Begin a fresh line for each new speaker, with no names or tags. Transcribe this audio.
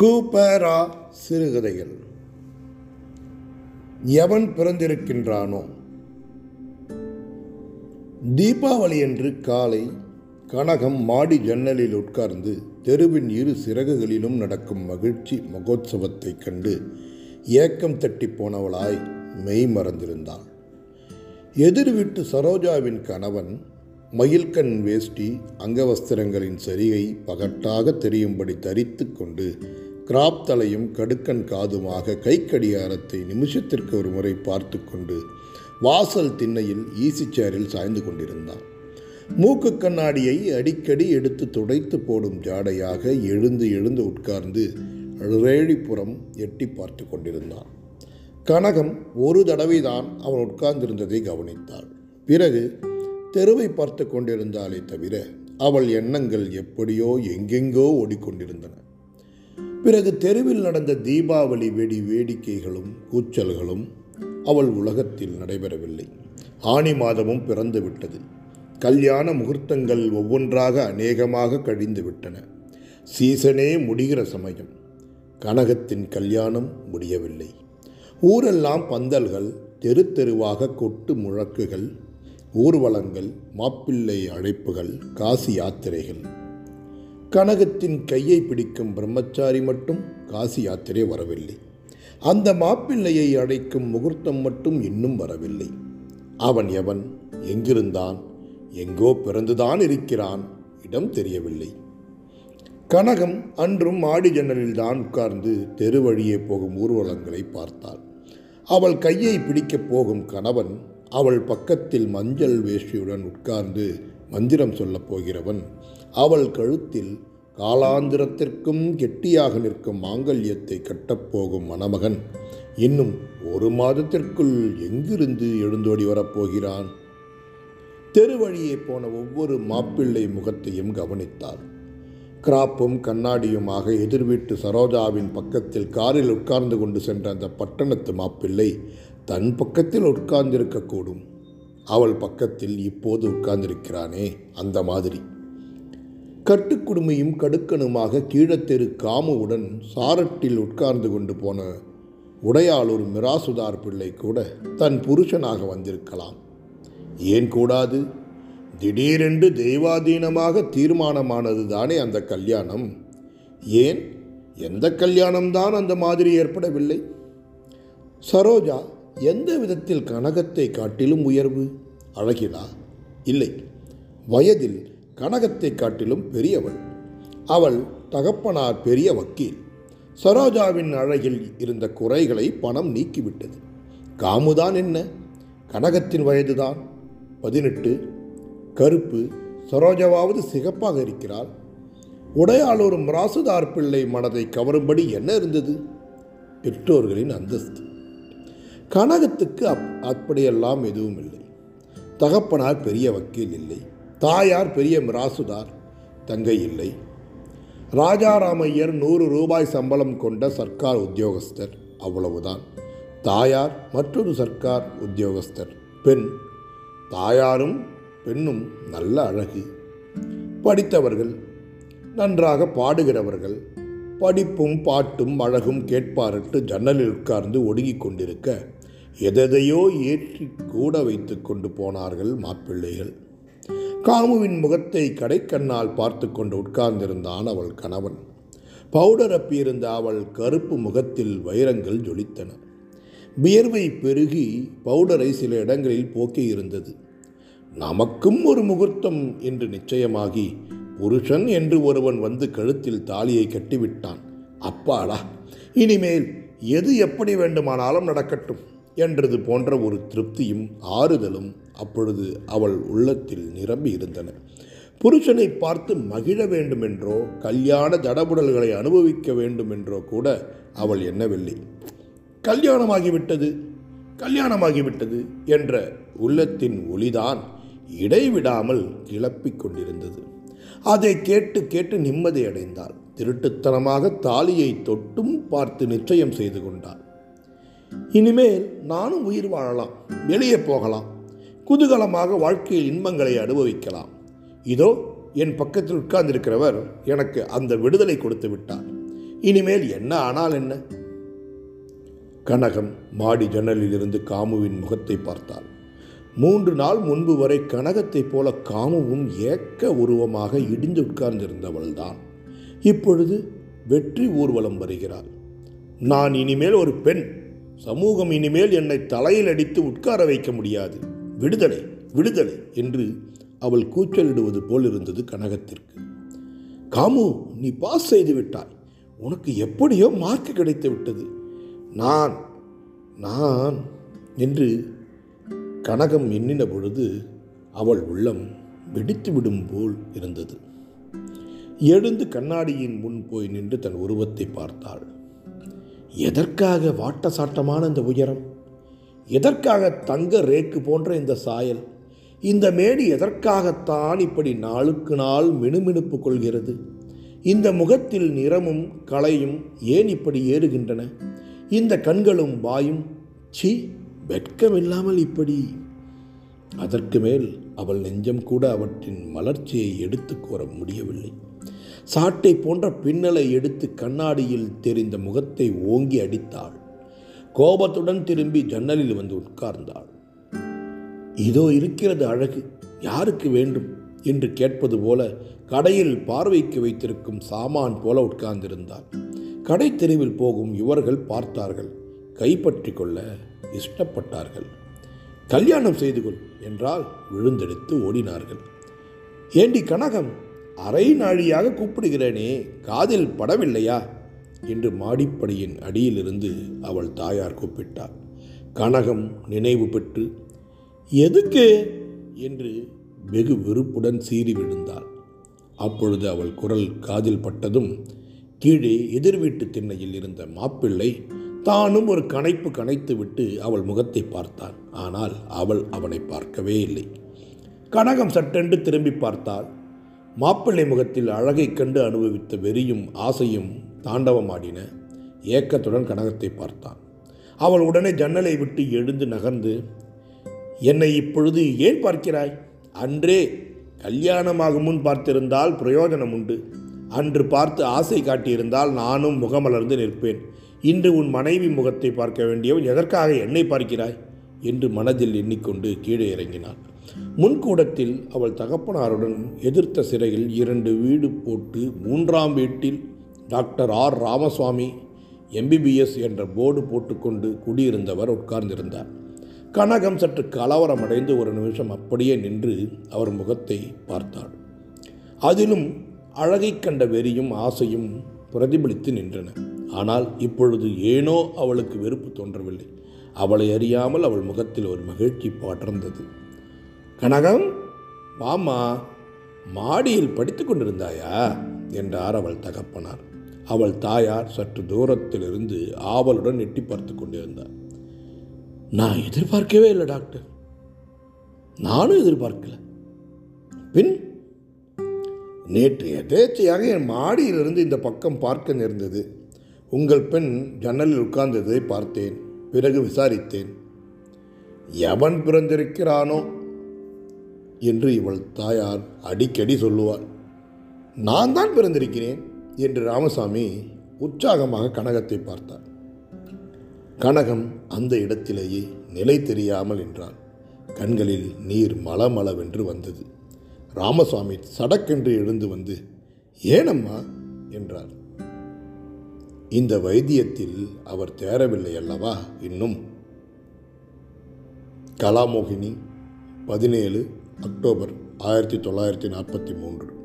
கூப்பரா சிறுகதைகள். எவன் பிறந்திருக்கின்றானோ? தீபாவளியன்று காலை கனகம் மாடி ஜன்னலில் உட்கார்ந்து தெருவின் இரு சிறகுகளிலும் நடக்கும் மகிழ்ச்சி மகோத்சவத்தைக் கண்டு ஏக்கம் தட்டி போனவளாய் மெய் மறந்திருந்தாள். எதிர் வீட்டு சரோஜாவின் கணவன் மயில்கண் வேஷ்டி அங்கவஸ்திரங்களின் சரிகை பகட்டாக தெரியும்படி தரித்து கொண்டு கிராப் தலையும் கடுக்கன் காதுமாக கைக்கடியாரத்தை நிமிஷத்திற்கு ஒரு முறை பார்த்து கொண்டு வாசல் திண்ணையில் ஈசி சேரில் சாய்ந்து கொண்டிருந்தான். மூக்கு கண்ணாடியை அடிக்கடி எடுத்து துடைத்து போடும் ஜாடையாக எழுந்து எழுந்து உட்கார்ந்து ரேழிப்புறம் எட்டி பார்த்து கொண்டிருந்தான். கனகம் ஒரு தடவைதான் அவன் உட்கார்ந்திருந்ததை கவனித்தாள். பிறகு தெருவை பார்த்து கொண்டிருந்தாலே தவிர அவள் எண்ணங்கள் எப்படியோ எங்கெங்கோ ஓடிக்கொண்டிருந்தன. பிறகு தெருவில் நடந்த தீபாவளி வெடி வேடிக்கைகளும் கூச்சல்களும் அவள் உலகத்தில் நடைபெறவில்லை. ஆணி மாதமும் பிறந்து விட்டது. கல்யாண முகூர்த்தங்கள் ஒவ்வொன்றாக அநேகமாக கழிந்து விட்டன. சீசனே முடிகிற சமயம். கனகத்தின் கல்யாணம் முடியவில்லை. ஊரெல்லாம் பந்தல்கள் தெரு தெருவாக கொட்டு முழக்குகள் ஊர்வலங்கள் மாப்பிள்ளை அழைப்புகள் காசி யாத்திரைகள். கனகத்தின் கையை பிடிக்கும் பிரம்மச்சாரி மட்டும் காசி யாத்திரை வரவில்லை. அந்த மாப்பிள்ளையை அழைக்கும் முகூர்த்தம் மட்டும் இன்னும் வரவில்லை. அவன் எவன்? எங்கிருந்தான்? எங்கோ பிறந்துதான் இருக்கிறான். இடம் தெரியவில்லை. கனகம் அன்றும் மாடி ஜன்னலில்தான் உட்கார்ந்து தெரு வழியே போகும் ஊர்வலங்களை பார்த்தாள். அவள் கையை பிடிக்கப் போகும் கணவன் அவள் பக்கத்தில் மஞ்சள் வேஷ்டியுடன் உட்கார்ந்து மந்திரம் சொல்லப் போகிறவன் அவள் கழுத்தில் காலாந்திரத்திற்கும் கெட்டியாக நிற்கும் மாங்கல்யத்தை கட்டப்போகும் மணமகன் இன்னும் ஒரு மாதத்திற்குள் எங்கிருந்து எழுந்தோடி வரப்போகிறான்? தெரு வழியே போன ஒவ்வொரு மாப்பிள்ளை முகத்தையும் கவனித்தாள். கிராப்பும் கண்ணாடியுமாக எதிர் வீட்டு சரோஜாவின் பக்கத்தில் காரில் உட்கார்ந்து கொண்டு சென்ற அந்த பட்டணத்து மாப்பிள்ளை தன் பக்கத்தில் உட்கார்ந்திருக்கக்கூடும். அவள் பக்கத்தில் இப்போது உட்கார்ந்திருக்கிறானே அந்த மாதிரி. கட்டுக்குடுமையும் கடுக்கனுமாக கீழத்தெரு காமுவுடன் சாரட்டில் உட்கார்ந்து கொண்டு போன உடையாளூர் மிராசுதார் பிள்ளை கூட தன் புருஷனாக வந்திருக்கலாம். ஏன் கூடாது? திடீரென்று தெய்வாதீனமாக தீர்மானமானது தானே அந்த கல்யாணம்? ஏன்? எந்த கல்யாணம்தான் அந்த மாதிரி ஏற்படவில்லை? சரோஜா எந்த விதத்தில் கனகத்தை காட்டிலும் உயர்வு அழகிலா இல்லை. வயதில் கனகத்தை காட்டிலும் பெரியவள். அவள் தகப்பனார் பெரிய வக்கீல். சரோஜாவின் அழகில் இருந்த குறைகளை பணம் நீக்கிவிட்டது. காமுதான் என்ன? கனகத்தின் வயதுதான். பதினெட்டு. கருப்பு. சரோஜாவாவது சிகப்பாக இருக்கிறாள். உடையாளூர் மிராசுதார் பிள்ளை மனதை கவரும்படி என்ன இருந்தது? பெற்றோர்களின் அந்தஸ்து. கனகத்துக்கு அப் அப்படியெல்லாம் எதுவும் இல்லை. தகப்பனார் பெரிய வக்கீல் இல்லை. தாயார் பெரிய மிராசுதார் தங்கை இல்லை. ராஜாராமையர் நூறு ரூபாய் சம்பளம் கொண்ட சர்க்கார் உத்தியோகஸ்தர் அவ்வளவுதான். தாயார் மற்றொரு சர்க்கார் உத்தியோகஸ்தர் பெண். தாயாரும் பெண்ணும் நல்ல அழகு. படித்தவர்கள் நன்றாக பாடுகிறவர்கள் படிப்பும் பாட்டும் அழகும் கேட்பாரட்டு ஜன்னலில் உட்கார்ந்து ஒடுங்கிக் கொண்டிருக்க எதையோ ஏற்றி கூட வைத்து கொண்டு போனார்கள் மாப்பிள்ளைகள். காமுவின் முகத்தை கடைக்கண்ணால் பார்த்து கொண்டு உட்கார்ந்திருந்தான் அவள் கணவன். பவுடர் அப்பியிருந்த அவள் கருப்பு முகத்தில் வைரங்கள் ஜொலித்தன. வியர்வை பெருகி பவுடரை சில இடங்களில் போக்கி இருந்தது. நமக்கும் ஒரு முகூர்த்தம் என்று நிச்சயமாகி புருஷன் என்று ஒருவன் வந்து கழுத்தில் தாலியை கட்டிவிட்டான். அப்பாடா இனிமேல் எது எப்படி வேண்டுமானாலும் நடக்கட்டும் என்றது போன்ற ஒரு திருப்தியும் ஆறுதலும் அப்பொழுது அவள் உள்ளத்தில் நிரம்பி இருந்தன. புருஷனை பார்த்து மகிழ வேண்டுமென்றோ கல்யாண தடபுடல்களை அனுபவிக்க வேண்டுமென்றோ கூட அவள் எண்ணவில்லை. கல்யாணமாகிவிட்டது கல்யாணமாகிவிட்டது என்ற உள்ளத்தின் ஒளிதான் இடைவிடாமல் கிளப்பிக் கொண்டிருந்தது. அதை கேட்டு கேட்டு நிம்மதி அடைந்தாள். திருட்டுத்தனமாக தாலியை தொட்டும் பார்த்து நிச்சயம் செய்து கொண்டாள். இனிமேல் நானும் உயிர் வாழலாம் வெளியே போகலாம் குதூகலமாக வாழ்க்கையில் இன்பங்களை அனுபவிக்கலாம். இதோ என் பக்கத்தில் உட்கார்ந்திருக்கிறவர் எனக்கு அந்த விடுதலை கொடுத்து விட்டார். இனிமேல் என்ன ஆனால் என்ன? கனகம் மாடி ஜன்னலில் இருந்து காமுவின் முகத்தை பார்த்தாள். மூன்று நாள் முன்பு வரை கனகத்தைப் போல காமுவும் ஏக்க உருவமாக இடிந்து உட்கார்ந்திருந்தவள்தான். இப்பொழுது வெற்றி ஊர்வலம் வருகிறாள். நான் இனிமேல் ஒரு பெண். சமூகம் இனிமேல் என்னை தலையில் அடித்து உட்கார வைக்க முடியாது. விடுதலை விடுதலை என்று அவள் கூச்சலிடுவது போல் இருந்தது கனகத்திற்கு. காமு நீ பாஸ் செய்து விட்டாய். உனக்கு எப்படியோ மார்க் கிடைத்து விட்டது. நான் நான் என்று கனகம் எண்ணின பொழுது அவள் உள்ளம் வெடித்துவிடும் போல் இருந்தது. எழுந்து கண்ணாடியின் முன் போய் நின்று தன் உருவத்தை பார்த்தாள். எதற்காக வாட்ட சாட்டமான உயரம்? எதற்காக தங்க ரேக்கு போன்ற இந்த சாயல்? இந்த மேடு எதற்காகத்தான் இப்படி நாளுக்கு நாள் மினுமினுப்பு கொள்கிறது? இந்த முகத்தில் நிறமும் களையும் ஏன் இப்படி ஏறுகின்றன? இந்த கண்களும் வாயும் சி வெட்கமில்லாமல் இப்படி. அதற்கு மேல் அவள் நெஞ்சம் கூட அவற்றின் மலர்ச்சியை எடுத்து கூற முடியவில்லை. சாட்டை போன்ற பின்னலை எடுத்து கண்ணாடியில் தெரிந்த முகத்தை ஓங்கி அடித்தாள். கோபத்துடன் திரும்பி ஜன்னலில் வந்து உட்கார்ந்தாள். இதோ இருக்கிறது அழகு யாருக்கு வேண்டும் என்று கேட்பது போல கடையில் பார்வைக்கு வைத்திருக்கும் சாமான் போல உட்கார்ந்திருந்தாள். கடை தெருவில் போகும் இவர்கள் பார்த்தார்கள். கைப்பற்றி கொள்ள இஷ்டப்பட்டார்கள். கல்யாணம் செய்து கொள் என்றால் விழுந்தெடுத்து ஓடினார்கள். ஏண்டி கனகம் அரை நாழியாக கூப்பிடுகிறேனே காதில் படவில்லையா? என்று மாடிப்படியின் அடியிலிருந்து அவள் தாயார் கூப்பிட்டாள் கனகம் நினைவு பெற்று எதுக்கு? என்று வெகு வெறுப்புடன் சீறி விழுந்தாள். அப்பொழுது அவள் குரல் காதில் பட்டதும் கீழே எதிர் வீட்டு திண்ணையில் இருந்த மாப்பிள்ளை தானும் ஒரு கணைப்பு கணைத்துவிட்டு அவள் முகத்தை பார்த்தான். ஆனால் அவள் அவனை பார்க்கவே இல்லை. கனகம் சட்டென்று திரும்பி பார்த்தாள். மாப்பிள்ளை முகத்தில் அழகைக் கண்டு அனுபவித்த வெறியும் ஆசையும் தாண்டவமாடின ஏக்கத்துடன் கனகத்தை பார்த்தான். அவள் உடனே ஜன்னலை விட்டு எழுந்து நகர்ந்து என்னை இப்பொழுது ஏன் பார்க்கிறாய்? அன்றே கல்யாணமாகும் முன் பார்த்திருந்தால் பிரயோஜனம் உண்டு. அன்று பார்த்து ஆசை காட்டியிருந்தால் நானும் முகமலர்ந்து நிற்பேன். இன்று உன் மனைவி முகத்தை பார்க்க வேண்டியவன் எதற்காக என்னை பார்க்கிறாய்? என்று மனதில் எண்ணிக்கொண்டு கீழே இறங்கினாள். முன்கூடத்தில் அவள் தகப்பனாருடன் எதிர்த்த சிறையில் இரண்டு வீடு போட்டு மூன்றாம் வீட்டில் டாக்டர் ஆர் ராமசுவாமி எம்பிபிஎஸ் என்ற போர்டு போட்டுக்கொண்டு குடியிருந்தவர் உட்கார்ந்திருந்தார். கனகம் சற்று கலவரமடைந்து ஒரு நிமிஷம் அப்படியே நின்று அவர் முகத்தை பார்த்தாள். அதிலும் அழகை கண்ட வெறியும் ஆசையும் பிரதிபலித்து நின்றன. ஆனால் இப்பொழுது ஏனோ அவளுக்கு வெறுப்பு தோன்றவில்லை. அவளை அறியாமல் அவள் முகத்தில் ஒரு மகிழ்ச்சி படர்ந்தது. கனகம் வாமா மாடியில் படித்து கொண்டிருந்தாயா? என்றார் அவள் தகப்பனார். அவள் தாயார் சற்று தூரத்திலிருந்து ஆவலுடன் எட்டி பார்த்து கொண்டிருந்தார். நான் எதிர்பார்க்கவே இல்லை டாக்டர். நானும் எதிர்பார்க்கல. பின்? நேற்று எதேச்சையாக என் மாடியிலிருந்து இந்த பக்கம் பார்க்க நேர்ந்தது. உங்கள் பெண் ஜன்னலில் உட்கார்ந்ததை பார்த்தேன் பிறகு விசாரித்தேன். எவன் பிறந்திருக்கிறானோ என்று இவள் தாயார் அடிக்கடி சொல்லுவாள். நான் தான் பிறந்திருக்கிறேன். என்று ராமசாமி உற்சாகமாக கனகத்தை பார்த்தார். கனகம் அந்த இடத்திலேயே நிலை தெரியாமல் என்றான். கண்களில் நீர் மலமளவென்று வந்தது. ராமசாமி சடக்கென்று எழுந்து வந்து ஏனம்மா? என்றார். இந்த வைத்தியத்தில் அவர் தேரவில்லை அல்லவா இன்னும்? கலாமோகினி பதினேழு அக்டோபர் ஆயிரத்தி தொள்ளாயிரத்தி நாற்பத்தி மூன்று.